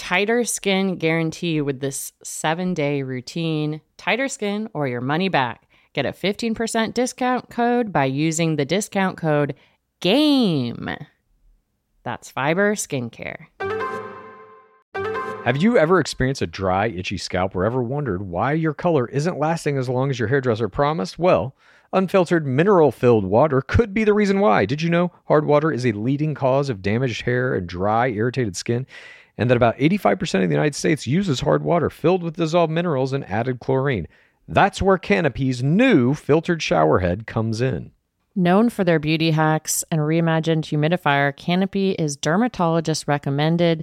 tighter skin guarantee with this seven day routine. Tighter skin or your money back. Get a 15% discount code by using the discount code GAME. That's Fiber Skincare. Have you ever experienced a dry, itchy scalp or ever wondered why your color isn't lasting as long as your hairdresser promised? Well, unfiltered mineral filled water could be the reason why. Did you know hard water is a leading cause of damaged hair and dry, irritated skin? And that about 85% of the United States uses hard water filled with dissolved minerals and added chlorine. That's where Canopy's new filtered shower head comes in. Known for their beauty hacks and reimagined humidifier, Canopy is dermatologist recommended.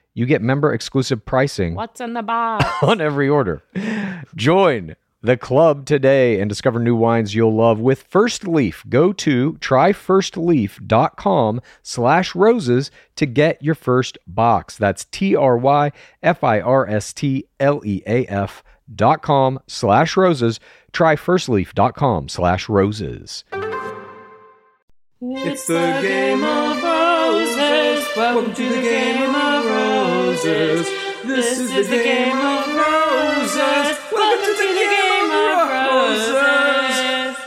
you get member exclusive pricing What's in the box? on every order. Join the club today and discover new wines you'll love with First Leaf. Go to tryfirstleaf.com slash roses to get your first box. That's T-R-Y-F-I-R-S-T-L-E-A-F dot com slash roses. Tryfirstleaf.com slash roses. It's the game of roses. Welcome to the game of roses. This is the game of roses. Welcome to the game of roses.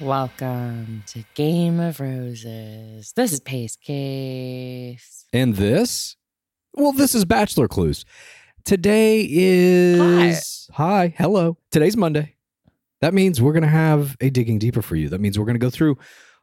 Welcome to Game of Roses. This is Pace Case. And this? Well, this is Bachelor Clues. Today is. Hi. Hello. Today's Monday. That means we're going to have a digging deeper for you. That means we're going to go through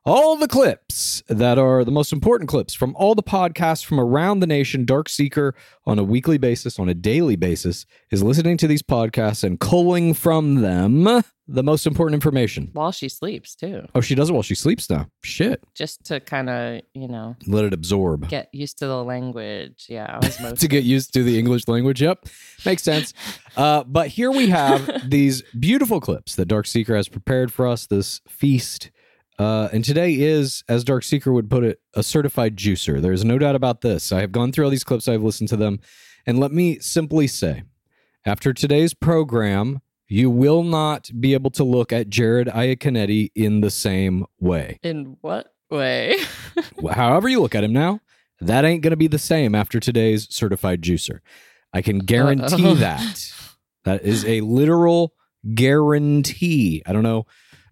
all the clips that are the most important clips from all the podcasts from around the nation. Dark Seeker, on a weekly basis, on a daily basis, is listening to these podcasts and culling from them the most important information. While she sleeps, too. Oh, she does it while she sleeps now. Shit. Just to kind of, you know, Let it absorb. get used to the language. Yeah, I was most. to get used to the English language. Yep, makes sense. Uh, but here we have these beautiful clips that Dark Seeker has prepared for us. This feast, uh, and today is, as Dark Seeker would put it, a certified juicer. There is no doubt about this. I have gone through all these clips. I've listened to them, and let me simply say, after today's program. You will not be able to look at Jared Iaconetti in the same way. In what way? However, you look at him now, that ain't going to be the same after today's certified juicer. I can guarantee Uh-oh. that. That is a literal guarantee. I don't know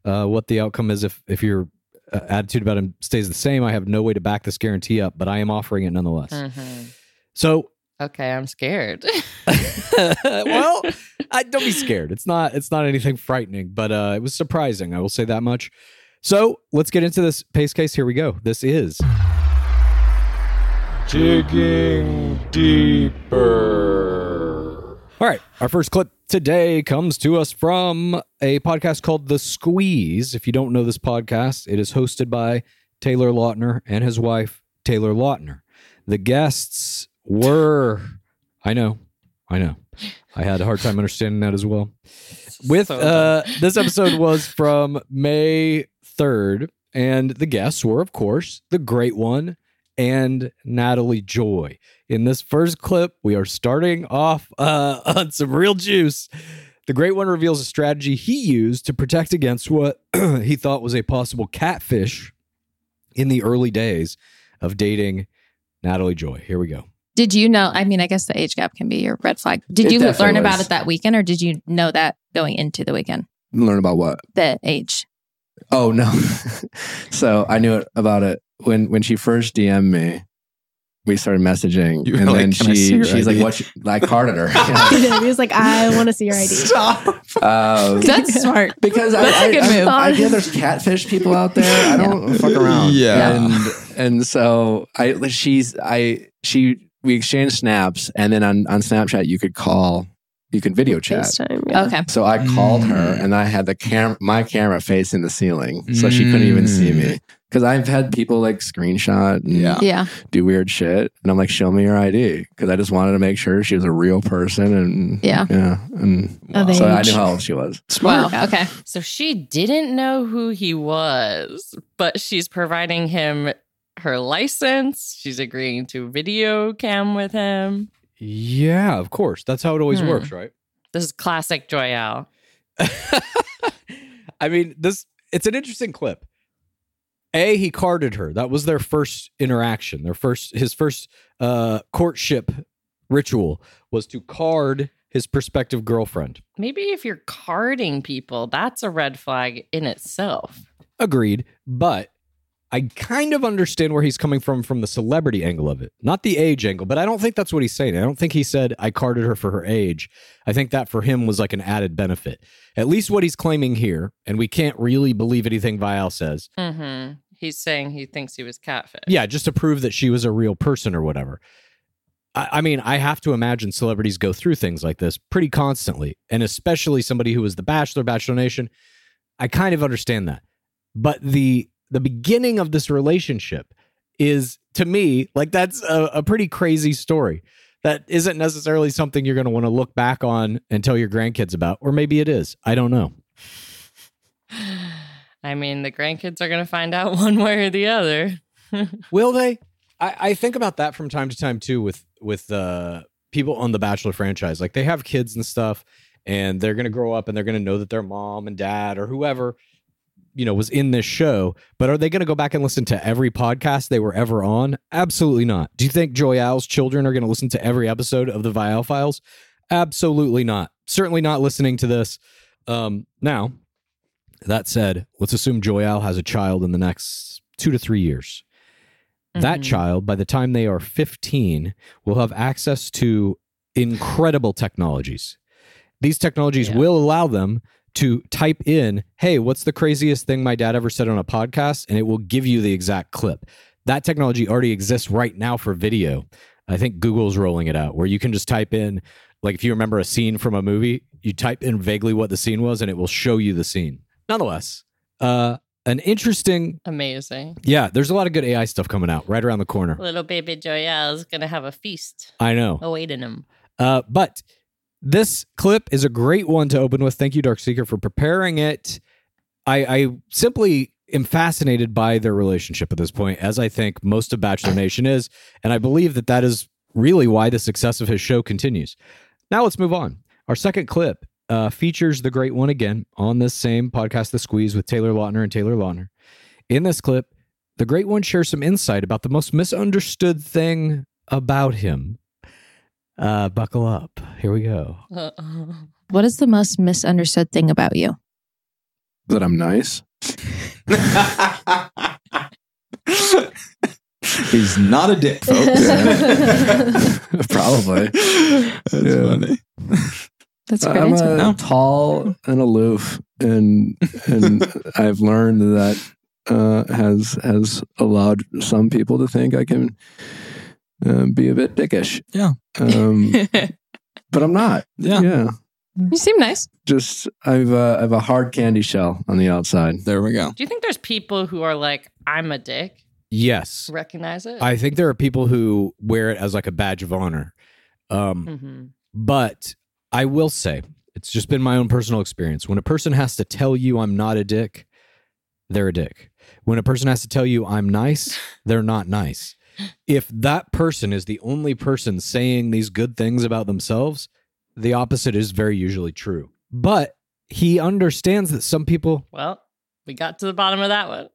uh, what the outcome is if if your uh, attitude about him stays the same. I have no way to back this guarantee up, but I am offering it nonetheless. Mhm. So, Okay, I'm scared. well, I, don't be scared. It's not it's not anything frightening, but uh, it was surprising. I will say that much. So let's get into this pace case. Here we go. This is Digging deeper. All right. Our first clip today comes to us from a podcast called The Squeeze. If you don't know this podcast, it is hosted by Taylor Lautner and his wife, Taylor Lautner. The guests were, I know, I know. I had a hard time understanding that as well. With uh, this episode was from May 3rd, and the guests were, of course, the great one and Natalie Joy. In this first clip, we are starting off uh, on some real juice. The Great One reveals a strategy he used to protect against what he thought was a possible catfish in the early days of dating Natalie Joy. Here we go. Did you know? I mean, I guess the age gap can be your red flag. Did It you definitely learn about it that weekend or did you know that going into the weekend? Learn about what? The age. Oh no. so I knew it about it when when she first DM'd me. We started messaging, You and then "Can I see she she's ID?" like, "What?" you- I carded her. He did. He was like, I want to see your ID. Stop. um, That's smart. because I, That's a I, good I, move. I, yeah, there's catfish people out there. I don't fuck around. Yeah. and and so I she's I she we exchanged snaps, and then on on Snapchat you could call, you can video chat. FaceTime. Yeah. Okay. So I called her Mm. and I had the cam my camera facing the ceiling, so she couldn't even see me. Because I've had people like screenshot and Yeah. Yeah. do weird shit, and I'm like, "Show me your ID," because I just wanted to make sure she was a real person, and Yeah. yeah, and Of so I age. knew how old she was. Wow. Okay. so she didn't know who he was, but she's providing him her license. She's agreeing to video cam with him. Yeah, of course. That's how it always Hmm. works, right? This is classic Joyelle. I mean, this it's an interesting clip. A, he carded her. That was their first interaction. Their first his first uh courtship ritual was to card his prospective girlfriend. Maybe if you're carding people, that's a red flag in itself. Agreed, but I kind of understand where he's coming from from the celebrity angle of it, not the age angle. But I don't think that's what he's saying. I don't think he said I carded her for her age. I think that for him was like an added benefit. At least what he's claiming here, and we can't really believe anything Viall says. Mm-hmm. He's saying he thinks he was catfish. Yeah, just to prove that she was a real person or whatever. I, I mean, I have to imagine celebrities go through things like this pretty constantly, and especially somebody who was the Bachelor, Bachelor Nation. I kind of understand that, but the the beginning of this relationship is to me like that's a, a pretty crazy story. That isn't necessarily something you're going to want to look back on and tell your grandkids about, or maybe it is. I don't know. I mean, the grandkids are going to find out one way or the other. Will they? I, I think about that from time to time too with with uh, people on the Bachelor franchise. Like they have kids and stuff, and they're gonna grow up and they're gonna know that their mom and dad or whoever you know was in this show. But are they gonna go back and listen to every podcast they were ever on? Absolutely not. Do you think Joyal's children are gonna listen to every episode of the Viall Files? Absolutely not. Certainly not listening to this. Um, now, that said, let's assume Joyal has a child in the next two to three years. That Mhm. child, by the time they are 15, will have access to incredible technologies. These technologies Yeah. will allow them to type in, hey, what's the craziest thing my dad ever said on a podcast? And it will give you the exact clip. That technology already exists right now for video. I think Google's rolling it out where you can just type in, like if you remember a scene from a movie, you type in vaguely what the scene was and it will show you the scene. Nonetheless, uh, an interesting, Amazing. yeah, there's a lot of good AI stuff coming out right around the corner. Little baby Joyelle is going to have a feast I know. awaiting him. Uh, but this clip is a great one to open with. Thank you, Dark Seeker, for preparing it. I, I simply am fascinated by their relationship at this point, as I think most of Bachelor Nation is. And I believe that that is really why the success of his show continues. Now let's move on. Our second clip uh, features the great one again on this same podcast, The Squeeze, with Taylor Lautner and Taylor Lautner. In this clip, the great one shares some insight about the most misunderstood thing about him. Uh, buckle up. Here we go. What is the most misunderstood thing about you? That I'm nice. He's not a dick, folks. Probably. That's Yeah. funny. That's a good I'm answer. uh, No. tall and aloof, and and I've learned that uh, has has allowed some people to think I can uh, be a bit dickish. Yeah. um, but I'm not. Yeah. yeah. you seem nice. Just I've uh, I've a hard candy shell on the outside. There we go. Do you think there's people who are like, I'm a dick? Yes. Recognize it? I think there are people who wear it as like a badge of honor. Um, hmm but I will say, it's just been my own personal experience. When a person has to tell you I'm not a dick, they're a dick. When a person has to tell you I'm nice, they're not nice. If that person is the only person saying these good things about themselves, the opposite is very usually true. But he understands that some people Well, we got to the bottom of that one.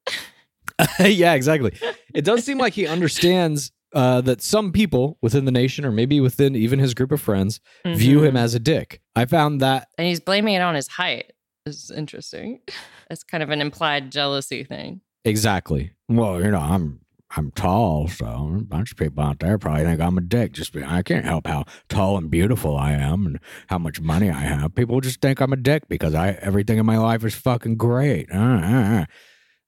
yeah, exactly. It does seem like he understands uh, that some people within the nation, or maybe within even his group of friends, view Mhm. him as a dick. I found that And he's blaming it on his height. Is interesting. It's kind of an implied jealousy thing. exactly. Well, you know, I'm I'm tall, so a bunch of people out there probably think I'm a dick. Just be, I can't help how tall and beautiful I am, and how much money I have. People just think I'm a dick because I everything in my life is fucking great. Uh, uh, uh.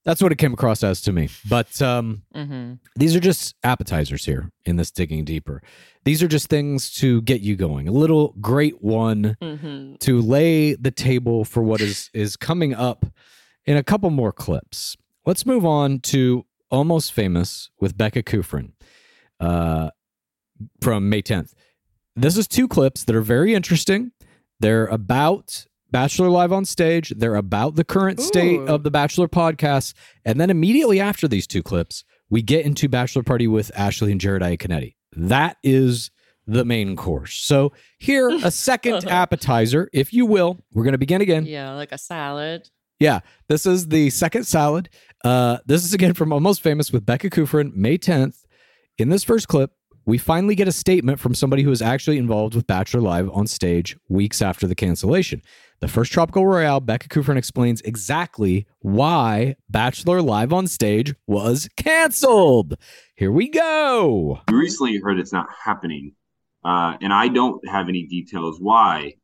That's what it came across as to me. But um, hmm these are just appetizers here in this digging deeper. These are just things to get you going. A little great one hmm to lay the table for what is is coming up in a couple more clips. Let's move on to Almost Famous with Becca Kufrin uh, from May 10th. This is two clips that are very interesting. They're about Bachelor Live on stage. They're about the current state Ooh. of the Bachelor podcast. And then immediately after these two clips, we get into Bachelor Party with Ashley and Jared Iaconetti. That is the main course. So here, a second appetizer, if you will. We're going to begin again. Yeah, like a salad. Yeah, this is the second salad. Uh, this is again from Almost Famous with Becca Kufrin, May 10th. In this first clip, we finally get a statement from somebody who is actually involved with Bachelor Live on stage weeks after the cancellation. The first Tropical Royale, Becca Kufrin explains exactly why Bachelor Live on stage was canceled. Here we go. We recently heard it's not happening, uh, and I don't have any details why,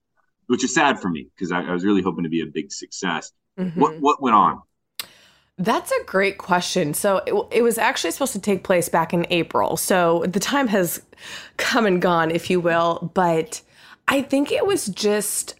which is sad for me because I, I was really hoping to be a big success. Mhm. What what went on? That's a great question. So it, it was actually supposed to take place back in April. So the time has come and gone, if you will. But I think it was just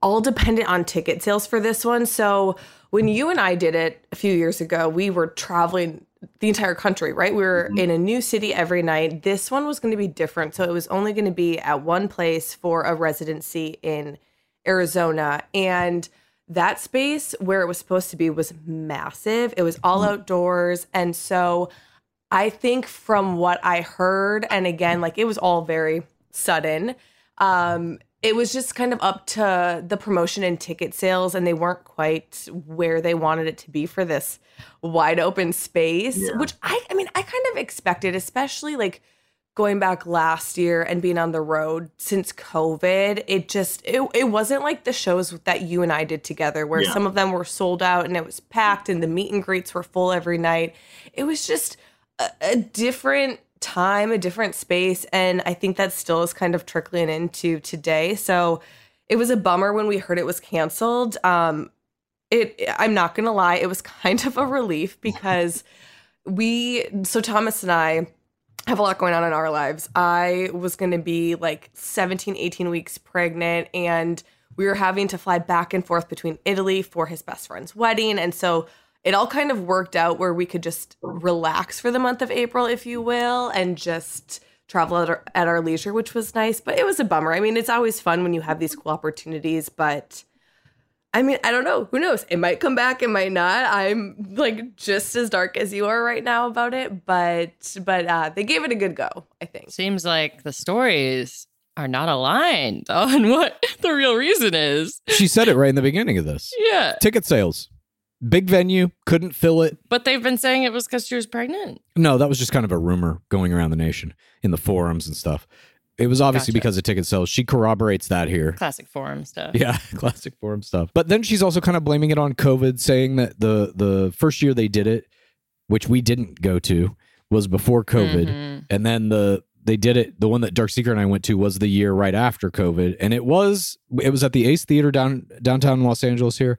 all dependent on ticket sales for this one. So when you and I did it a few years ago, we were traveling the entire country, right? We were in a new city every night. This one was going to be different. So it was only going to be at one place for a residency in Arizona. And that space where it was supposed to be was massive. It was all outdoors. And so I think from what I heard, and again, like it was all very sudden, um, it was just kind of up to the promotion and ticket sales, and they weren't quite where they wanted it to be for this wide open space, Yeah. which I, I mean, I kind of expected, especially like going back last year and being on the road since COVID, it just it, it wasn't like the shows that you and I did together where Yeah. some of them were sold out and it was packed and the meet and greets were full every night. It was just a, a different time, a different space and I think that still is kind of trickling into today. So it was a bummer when we heard it was canceled. Um, it I'm not gonna lie, it was kind of a relief because we so Thomas and I have a lot going on in our lives. I was going to be like 17, 18 weeks pregnant, and we were having to fly back and forth between Italy for his best friend's wedding. And so it all kind of worked out where we could just relax for the month of April, if you will, and just travel at our, at our leisure, which was nice. But it was a bummer. I mean, it's always fun when you have these cool opportunities, but. I mean, I don't know. Who knows? It might come back, it might not. I'm like just as dark as you are right now about it, but but uh they gave it a good go, I think. Seems like the stories are not aligned on what the real reason is. She said it right in the beginning of this. Yeah. Ticket sales. Big venue, couldn't fill it. But they've been saying it was because she was pregnant. No, that was just kind of a rumor going around the nation in the forums and stuff. It was obviously Gotcha. because of ticket sales. She corroborates that here. Classic forum stuff. Yeah, classic forum stuff. But then she's also kind of blaming it on COVID, saying that the the first year they did it, which we didn't go to, was before COVID, Mhm. and then the they did it. The one that Dark Secret and I went to was the year right after COVID, and it was it was at the Ace Theater down downtown Los Angeles here.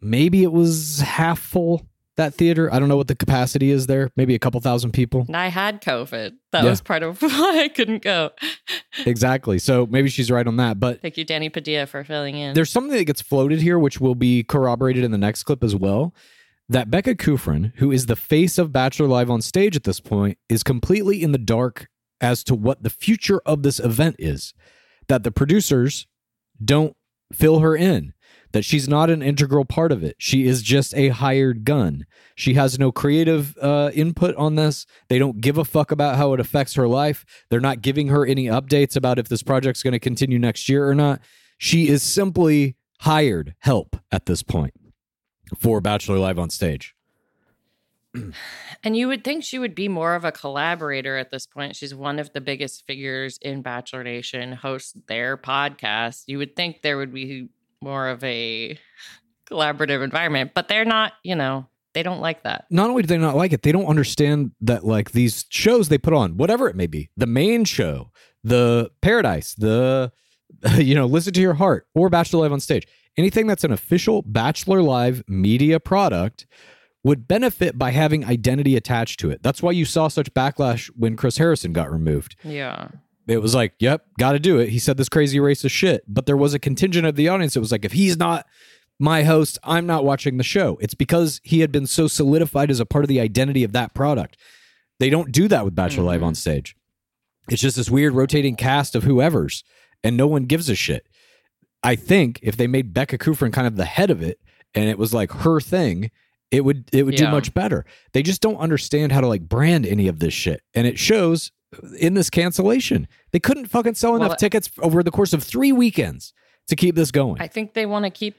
Maybe it was half full that theater. I don't know what the capacity is there. Maybe a couple thousand people. And I had COVID. That Yeah. was part of why I couldn't go. exactly. So maybe she's right on that. But Thank you, Danny Padilla, for filling in. There's something that gets floated here, which will be corroborated in the next clip as well. That Becca Kufrin, who is the face of Bachelor Live on stage at this point, is completely in the dark as to what the future of this event is. That the producers don't fill her in, that she's not an integral part of it. She is just a hired gun. She has no creative uh, input on this. They don't give a fuck about how it affects her life. They're not giving her any updates about if this project's going to continue next year or not. She is simply hired help at this point for Bachelor Live on stage. And you would think she would be more of a collaborator at this point. She's one of the biggest figures in Bachelor Nation, hosts their podcast. You would think there would be more of a collaborative environment, but they're not, you know, they don't like that. not only do they not like it, they don't understand that like these shows they put on, whatever it may be, the main show, the Paradise, the you know, listen to your heart, or Bachelor Live on stage, anything that's an official Bachelor Live media product would benefit by having identity attached to it. That's why you saw such backlash when Chris Harrison got removed. Yeah. It was like, yep, got to do it. He said this crazy racist shit, but there was a contingent of the audience that was like, if he's not my host, I'm not watching the show. It's because he had been so solidified as a part of the identity of that product. They don't do that with Bachelor Live mm-hmm. on stage. It's just this weird rotating cast of whoever's, and no one gives a shit. I think if they made Becca Kufrin kind of the head of it, and it was like her thing, it would it would do much better. They just don't understand how to like brand any of this shit, and it shows in this cancellation. They couldn't fucking sell Well, enough tickets over the course of three weekends to keep this going. I think they want to keep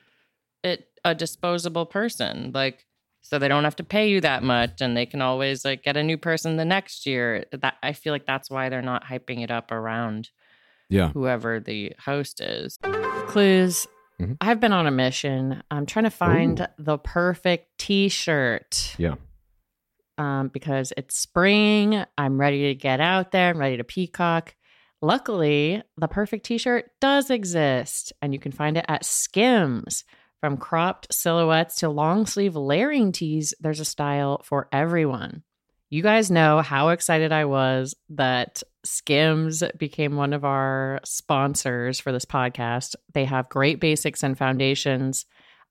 it a disposable person, like so they don't have to pay you that much, and they can always like get a new person the next year. That I feel like that's why they're not hyping it up around yeah. whoever the host is. Clues. Mhm. I've been on a mission. I'm trying to find the perfect T-shirt. Yeah. Um, because it's spring. I'm ready to get out there. I'm ready to peacock. Luckily, the perfect T-shirt does exist, and you can find it at Skims. From cropped silhouettes to long sleeve layering tees, there's a style for everyone. You guys know how excited I was that Skims became one of our sponsors for this podcast. They have great basics and foundations.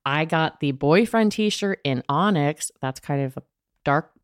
I got the boyfriend t shirt in Onyx. That's kind of a dark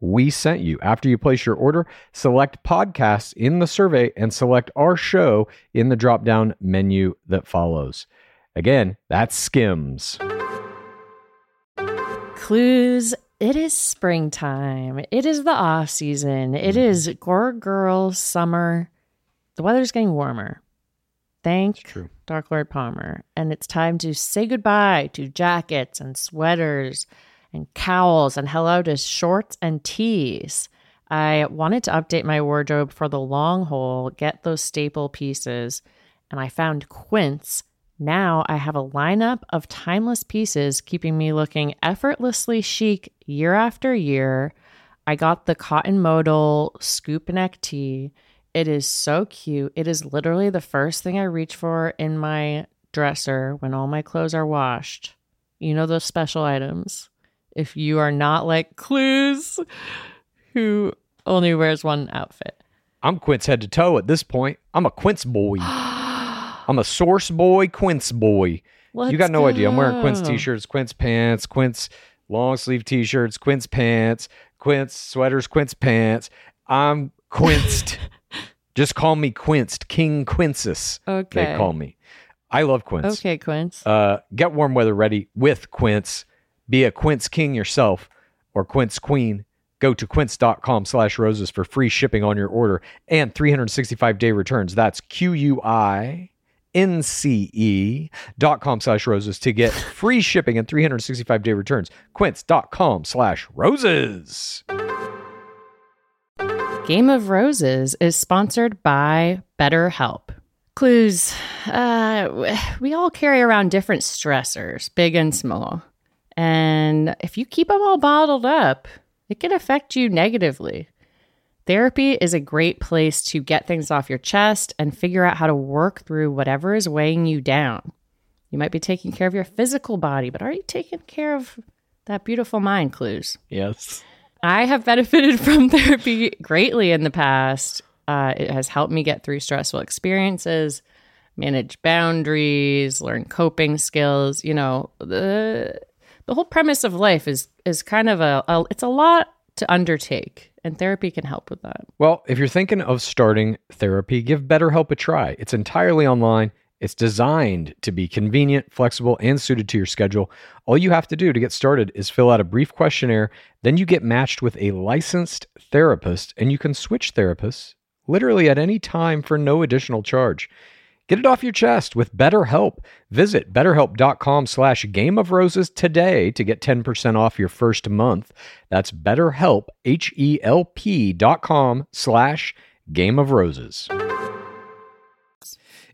we sent you. After you place your order, select podcasts in the survey and select our show in the drop down menu that follows. Again, that's Skims. Clues. It is springtime. It is the off season. It mm-hmm. is Gore Girl summer. The weather's getting warmer. Thank true. Dark Lord Palmer. And it's time to say goodbye to jackets and sweaters and cowls and hello to shorts and tees. I wanted to update my wardrobe for the long haul, get those staple pieces, and I found Quince. Now I have a lineup of timeless pieces keeping me looking effortlessly chic year after year. I got the cotton modal scoop neck tee. It is so cute. It is literally the first thing I reach for in my dresser when all my clothes are washed. You know those special items. If you are not like Clues, who only wears one outfit. I'm Quince head to toe at this point. I'm a Quince boy. I'm a source boy, Quince boy. Let's you got no idea. I'm wearing Quince t-shirts, Quince pants, Quince long sleeve t-shirts, Quince pants, Quince sweaters, Quince pants. I'm quinced. Just call me quinced, King Quinces. Okay. They call me. I love Quince. Okay, Quince. Uh, get warm weather ready with Quince. Be a Quince King yourself or Quince Queen. Go to quince.com slash roses for free shipping on your order and 365 day returns. That's Q U I N C E dot com slash roses to get free shipping and 365 day returns. Quince.com slash roses. Game of Roses is sponsored by BetterHelp. Clues. Uh, we all carry around different stressors, big and small. And if you keep them all bottled up, it can affect you negatively. Therapy is a great place to get things off your chest and figure out how to work through whatever is weighing you down. You might be taking care of your physical body, but are you taking care of that beautiful mind, Clues? Yes. I have benefited from therapy greatly in the past. Uh, it has helped me get through stressful experiences, manage boundaries, learn coping skills. You know, the the whole premise of life is is kind of a, a it's a lot to undertake, and therapy can help with that. Well, if you're thinking of starting therapy, give BetterHelp a try. It's entirely online. It's designed to be convenient, flexible, and suited to your schedule. All you have to do to get started is fill out a brief questionnaire. Then you get matched with a licensed therapist, and you can switch therapists literally at any time for no additional charge. Get it off your chest with BetterHelp. Visit betterhelp.com slash game of roses today to get 10% off your first month. That's betterhelp, H-E-L-P dot com slash game of roses.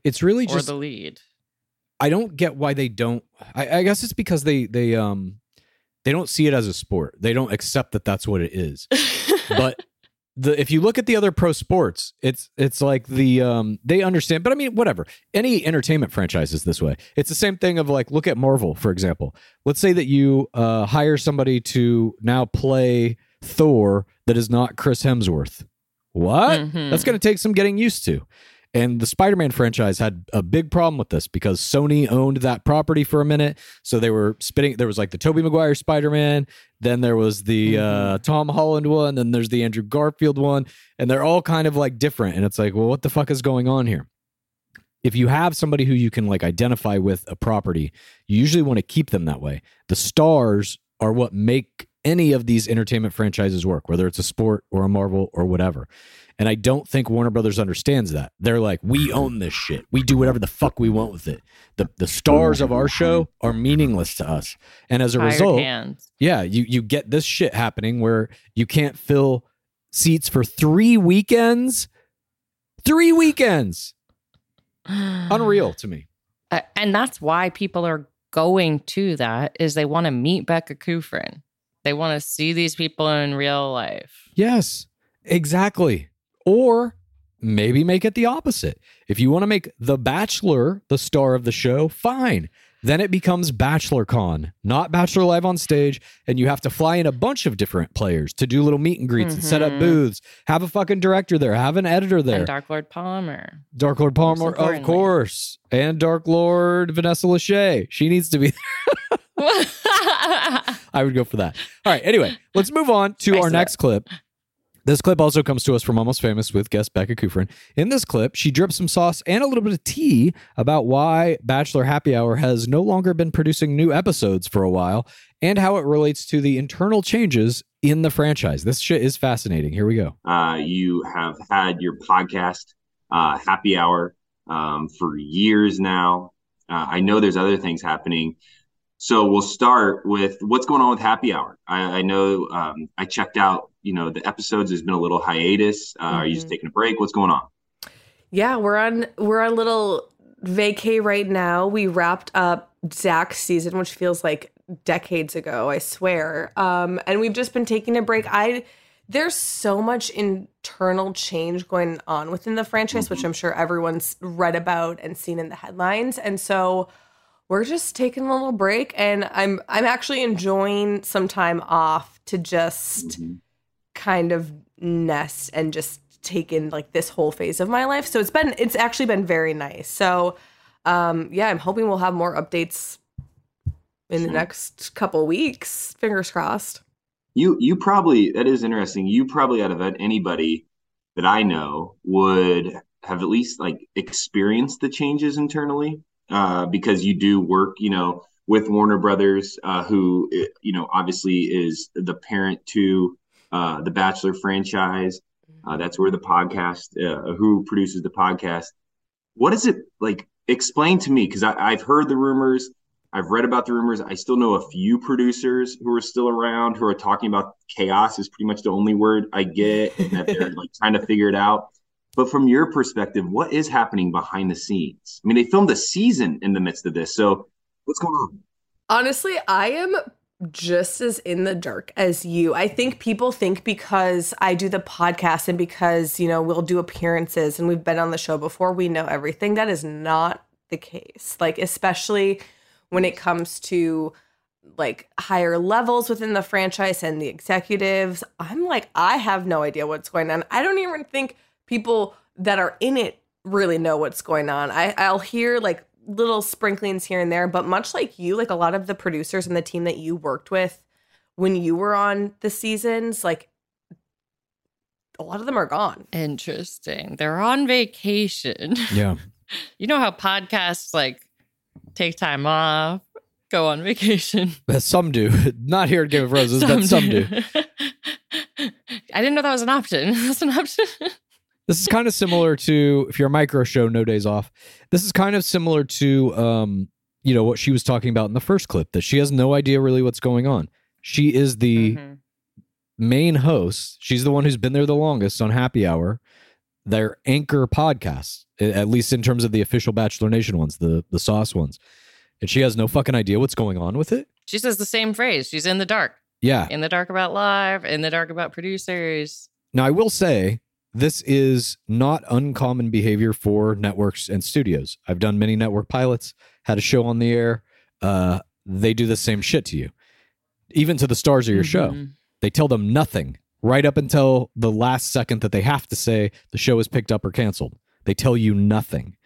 It's really or just the lead. I don't get why they don't. I, I guess it's because they they um they don't see it as a sport. They don't accept that that's what it is. but the if you look at the other pro sports, it's it's like the um they understand. But I mean, whatever. Any entertainment franchise is this way. It's the same thing of like look at Marvel for example. Let's say that you uh, hire somebody to now play Thor that is not Chris Hemsworth. What? Mhm. That's going to take some getting used to. And the Spider Man franchise had a big problem with this because Sony owned that property for a minute. So they were spitting. There was like the Tobey Maguire Spider Man. Then there was the uh, Tom Holland one. Then there's the Andrew Garfield one. And they're all kind of like different. And it's like, well, what the fuck is going on here? If you have somebody who you can like identify with a property, you usually want to keep them that way. The stars are what make any of these entertainment franchises work, whether it's a sport or a Marvel or whatever. And I don't think Warner Brothers understands that. They're like, we own this shit. We do whatever the fuck we want with it. The the stars of our show are meaningless to us. And as a result, hands. yeah, you you get this shit happening where you can't fill seats for 3 weekends. 3 weekends. Unreal to me. Uh, and that's why people are going to that is they want to meet Becca Kufrin. They want to see these people in real life. Yes, exactly. Or maybe make it the opposite. If you want to make The Bachelor the star of the show, fine. Then it becomes Bachelor Con, not Bachelor Live on stage. And you have to fly in a bunch of different players to do little meet and greets and set up Mhm. booths, have a fucking director there, have an editor there. And Dark Lord Palmer. Dark Lord Palmer, of course. And Dark Lord Vanessa Lachey. She needs to be I would go for that. All right. Anyway, let's move on to I our swear. next clip. This clip also comes to us from Almost Famous with guest Becca Kufrin. In this clip, she drips some sauce and a little bit of tea about why Bachelor Happy Hour has no longer been producing new episodes for a while and how it relates to the internal changes in the franchise. This shit is fascinating. Here we go. Uh, you have had your podcast, uh, Happy Hour. um, for years now. Uh, I know there's other things happening. So we'll start with what's going on with Happy Hour. I, I know um, I checked out, you know, the episodes. There's been a little hiatus. Uh, Are you just taking a break? What's going on? Yeah, we're on we're on a little vacay right now. We wrapped up Zach's season, which feels like decades ago, I swear. Um, and we've just been taking a break. I there's so much internal change going on within the franchise, which I'm sure everyone's read about and seen in the headlines. And so we're just taking a little break and I'm I'm actually enjoying some time off to just kind of nest and just take in like this whole phase of my life. So it's been it's actually been very nice. So um yeah, I'm hoping we'll have more updates in the next couple weeks. Fingers crossed. You you probably that is interesting. You probably out of anybody that I know would have at least like experienced the changes internally uh, because you do work, you know, with Warner Brothers, uh, who you know obviously is the parent to uh, the Bachelor franchise. Uh, that's where the podcast, uh, who produces the podcast. What is it like? Explain to me because I've heard the rumors. I've read about the rumors. I still know a few producers who are still around who are talking about chaos is pretty much the only word I get and that they're like trying to figure it out. But from your perspective, what is happening behind the scenes? I mean, they filmed a season in the midst of this. So what's going on? Honestly, I am just as in the dark as you. I think people think because I do the podcast and because, you know, we'll do appearances and we've been on the show before, we know everything. That is not the case. Like, especially when it comes to like higher levels within the franchise and the executives. I'm like, I have no idea what's going on. I don't even think people that are in it really know what's going on. I, I'll hear like little sprinklings here and there, but much like you, like a lot of the producers and the team that you worked with when you were on the seasons, like a lot of them are gone. Interesting. They're on vacation. Yeah. you know how podcasts like take time off, go on vacation. Some do. Not here at Game of Roses, but some do. I didn't know that was an option. That's an option. This is kind of similar to if you're a micro show, no days off. This is kind of similar to um, you know, what she was talking about in the first clip, that she has no idea really what's going on. She is the Mhm. main host. She's the one who's been there the longest on Happy Hour, their anchor podcast, at least in terms of the official Bachelor Nation ones, the the sauce ones. And she has no fucking idea what's going on with it. She says the same phrase. She's in the dark. Yeah. In the dark about live, in the dark about producers. Now, I will say this is not uncommon behavior for networks and studios. I've done many network pilots, had a show on the air. Uh, they do the same shit to you, even to the stars of your show. Mhm. They tell them nothing right up until the last second that they have to say the show is picked up or canceled. They tell you nothing.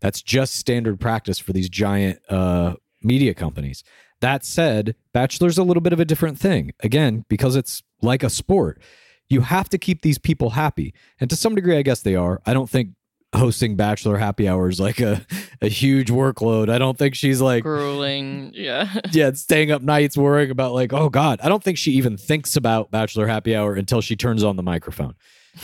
That's just standard practice for these giant uh, media companies. That said, Bachelor's a little bit of a different thing. Again, because it's like a sport. You have to keep these people happy. And to some degree, I guess they are. I don't think hosting Bachelor happy hour is like a, a huge workload. I don't think she's like Grueling. Yeah. yeah, staying up nights worrying about like, oh God. I don't think she even thinks about Bachelor Happy Hour until she turns on the microphone.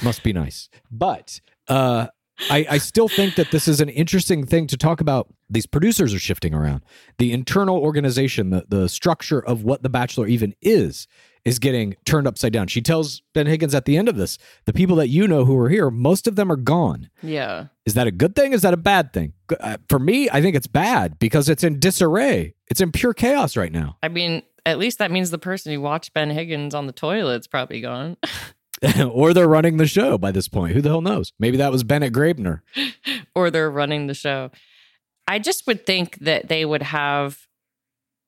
Must be nice. But uh I, I still think that this is an interesting thing to talk about. These producers are shifting around. The internal organization, the, the structure of what The Bachelor even is, is getting turned upside down. She tells Ben Higgins at the end of this, the people that you know who are here, most of them are gone. Yeah. Is that a good thing? Is that a bad thing? Uh, For me, I think it's bad because it's in disarray. It's in pure chaos right now. I mean, at least that means the person who watched Ben Higgins on the toilet's probably gone. or they're running the show by this point. Who the hell knows? Maybe that was Bennett Graebner. or they're running the show. I just would think that they would have,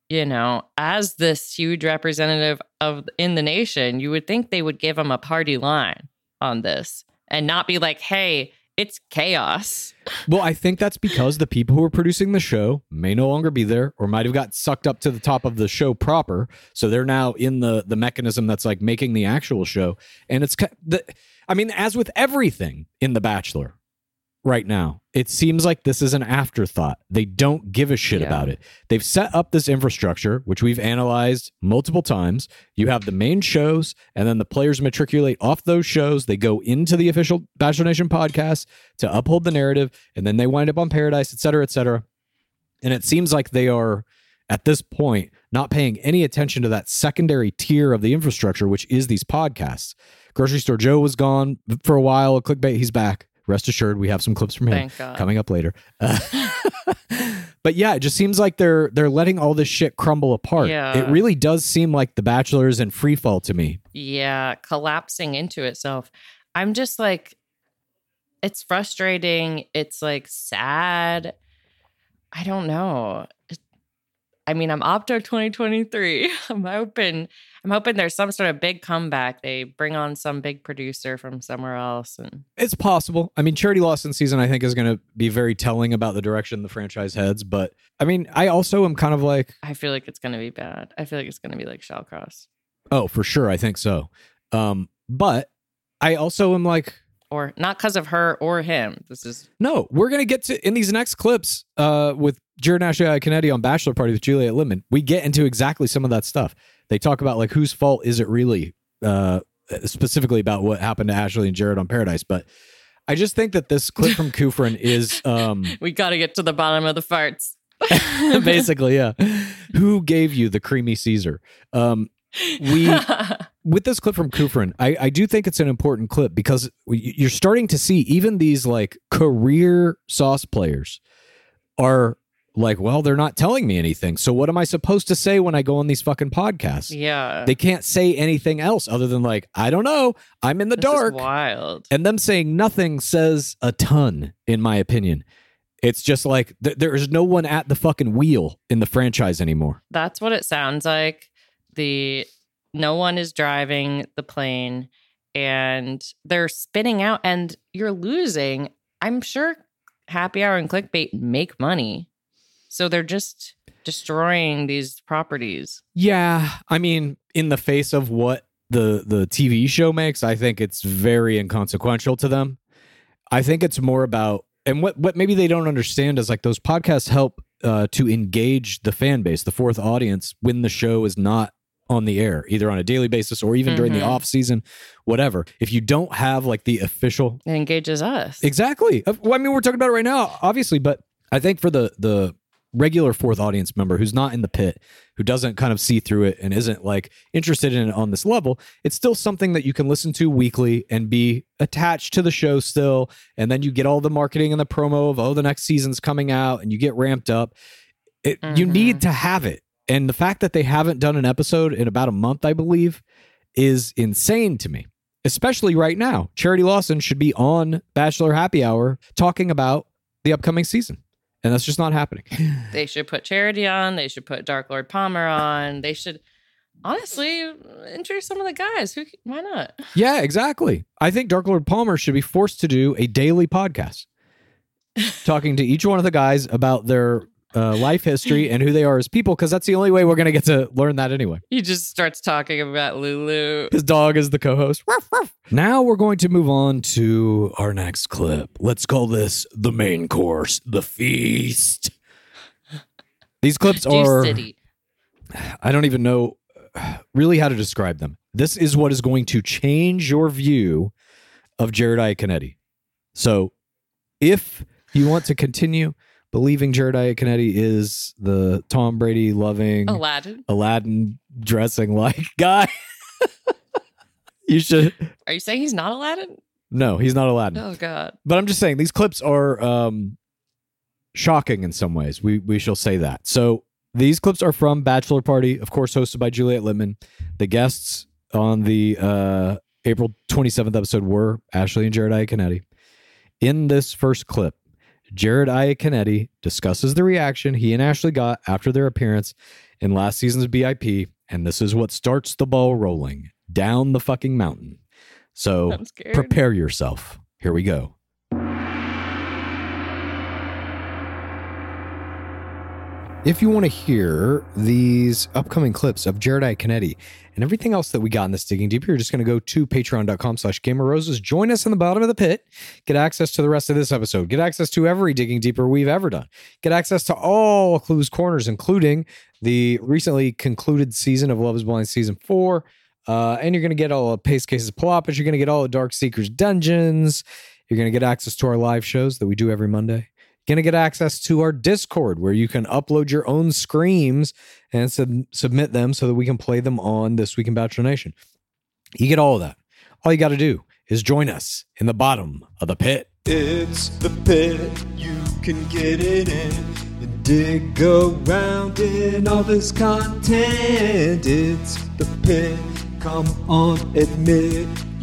you know, as this huge representative of in the nation, you would think they would give them a party line on this and not be like, "Hey, it's chaos." Well, I think that's because the people who are producing the show may no longer be there or might have got sucked up to the top of the show proper. So they're now in the the mechanism that's like making the actual show. And it's the I mean, as with everything in The Bachelor, right now. It seems like this is an afterthought. They don't give a shit Yeah. about it. They've set up this infrastructure, which we've analyzed multiple times. You have the main shows, and then the players matriculate off those shows. They go into the official Bachelor Nation podcast to uphold the narrative, and then they wind up on Paradise, et cetera, et cetera. And it seems like they are, at this point, not paying any attention to that secondary tier of the infrastructure, which is these podcasts. Grocery Store Joe was gone for a while. Clickbait, he's back. Rest assured, we have some clips from him coming up later. Uh, but yeah, it just seems like they're they're letting all this shit crumble apart. Yeah. It really does seem like The Bachelor's in free fall to me. yeah, collapsing into itself. I'm just like, it's frustrating. It's like sad. I don't know. I mean, I'm Opto 2023. I'm hoping, I'm hoping there's some sort of big comeback. They bring on some big producer from somewhere else, and It's possible. I mean, Charity Lawson season I think is going to be very telling about the direction the franchise heads. But I mean, I also am kind of like, I feel like it's gonna be bad. I feel like it's gonna be like Shallcross, oh, for sure, I think so. Um, but I also am like, or not because of her or him. This is No, we're gonna get to in these next clips uh, with Jared Ashley Iaconetti on Bachelor Party with Juliet Litman. We get into exactly some of that stuff. They talk about like whose fault is it really, uh, specifically about what happened to Ashley and Jared on Paradise. But I just think that this clip from Kufrin is um, we got to get to the bottom of the farts. basically yeah. Who gave you the creamy Caesar? Um, we with this clip from Kufrin, I, I do think it's an important clip because you're starting to see even these like career sauce players are like, well, they're not telling me anything. So what am I supposed to say when I go on these fucking podcasts? yeah, They can't say anything else other than like, I don't know, I'm in the This is dark. wild. And them saying nothing says a ton, in my opinion. It's just like th- there is no one at the fucking wheel in the franchise anymore. That's what it sounds like. The no one is driving the plane and they're spinning out and you're losing. I'm sure happy hour and clickbait make money. So they're just destroying these properties. Yeah, I mean, in the face of what the the TV show makes, I think it's very inconsequential to them. I think it's more about and what what maybe they don't understand is like those podcasts help uh, to engage the fan base, the fourth audience, when the show is not on the air, either on a daily basis or even during the Mhm. off season, whatever. If you don't have like the official It engages us. Exactly. Well, I mean, we're talking about it right now, obviously, but I think for the the regular fourth audience member who's not in the pit, who doesn't kind of see through it and isn't like interested in it on this level, it's still something that you can listen to weekly and be attached to the show still. And then you get all the marketing and the promo of oh, the next season's coming out, and you get ramped up. It, You Mhm. need to have it, and the fact that they haven't done an episode in about a month, I believe, is insane to me especially right now. Charity Lawson should be on Bachelor Happy Hour talking about the upcoming season. And that's just not happening. They should put Charity on. They should put Dark Lord Palmer on. They should honestly introduce some of the guys. Who? Why not? yeah, exactly. I think Dark Lord Palmer should be forced to do a daily podcast talking to each one of the guys about their uh, life history and who they are as people, because that's the only way we're going to get to learn that anyway. He just starts talking about Lulu. His dog is the co host. Now we're going to move on to our next clip. Let's call this the main course, the feast. These clips Juice are. City. I don't even know uh, really how to describe them. This is what is going to change your view of Jared Iaconetti. So, if you want to continue believing Jared Iaconetti is the Tom Brady loving Aladdin. Aladdin dressing like guy, you should. Are you saying he's not Aladdin? No, he's not Aladdin. Oh God. But I'm just saying these clips are um, shocking in some ways. We we shall say that. So these clips are from Bachelor Party, of course, hosted by Juliet Litman. The guests on the uh, April 27th episode were Ashley and Jared Iaconetti. In this first clip, Jared Iaconetti discusses the reaction he and Ashley got after their appearance in last season's BIP, and this is what starts the ball rolling down the fucking mountain. So prepare yourself. Here we go. If you want to hear these upcoming clips of Jared Iaconetti and everything else that we got in this digging deeper, you're just going to go to patreon.com slash gameofroses. Join us in the bottom of the pit. Get access to the rest of this episode. Get access to every digging deeper we've ever done. Get access to all Clues Corners, including the recently concluded season of Love is Blind season four. Uh, and you're going to get all of Pace Cases Palopas. You're going to get all of Dark Seekers Dungeons. You're going to get access to our live shows that we do every Monday. Going to get access to our Discord where you can upload your own screams and sub- submit them so that we can play them on This Week in Bachelor Nation. You get all of that. All you got to do is join us in the bottom of the pit. It's the pit, you can get it in and dig around in all this content. It's the pit, come on, admit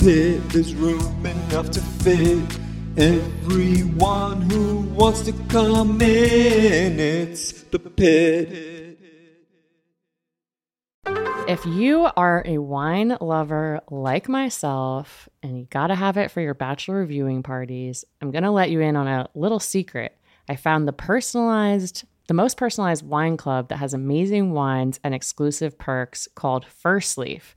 pit, there's room enough to fit everyone who wants to come in. It's the pit. If you are a wine lover like myself and you got to have it for your bachelor viewing parties, I'm to let you in on a little secret. I found the personalized, the most personalized wine club that has amazing wines and exclusive perks called First Leaf.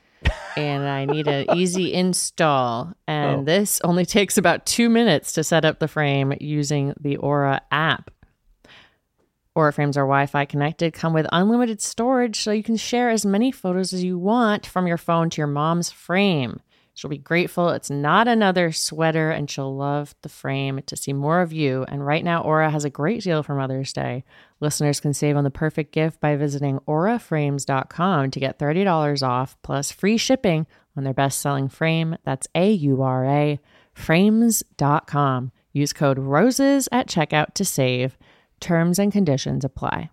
and I need an easy install. And Oh. this only takes about two minutes to set up the frame using the Aura app. Aura frames are Wi Fi connected, come with unlimited storage, so you can share as many photos as you want from your phone to your mom's frame. She'll be grateful it's not another sweater, and she'll love the frame to see more of you. And right now, Aura has a great deal for Mother's Day. Listeners can save on the perfect gift by visiting auraframes.com to get $30 off plus free shipping on their best selling frame. That's A U R A frames.com. Use code ROSES at checkout to save. Terms and conditions apply.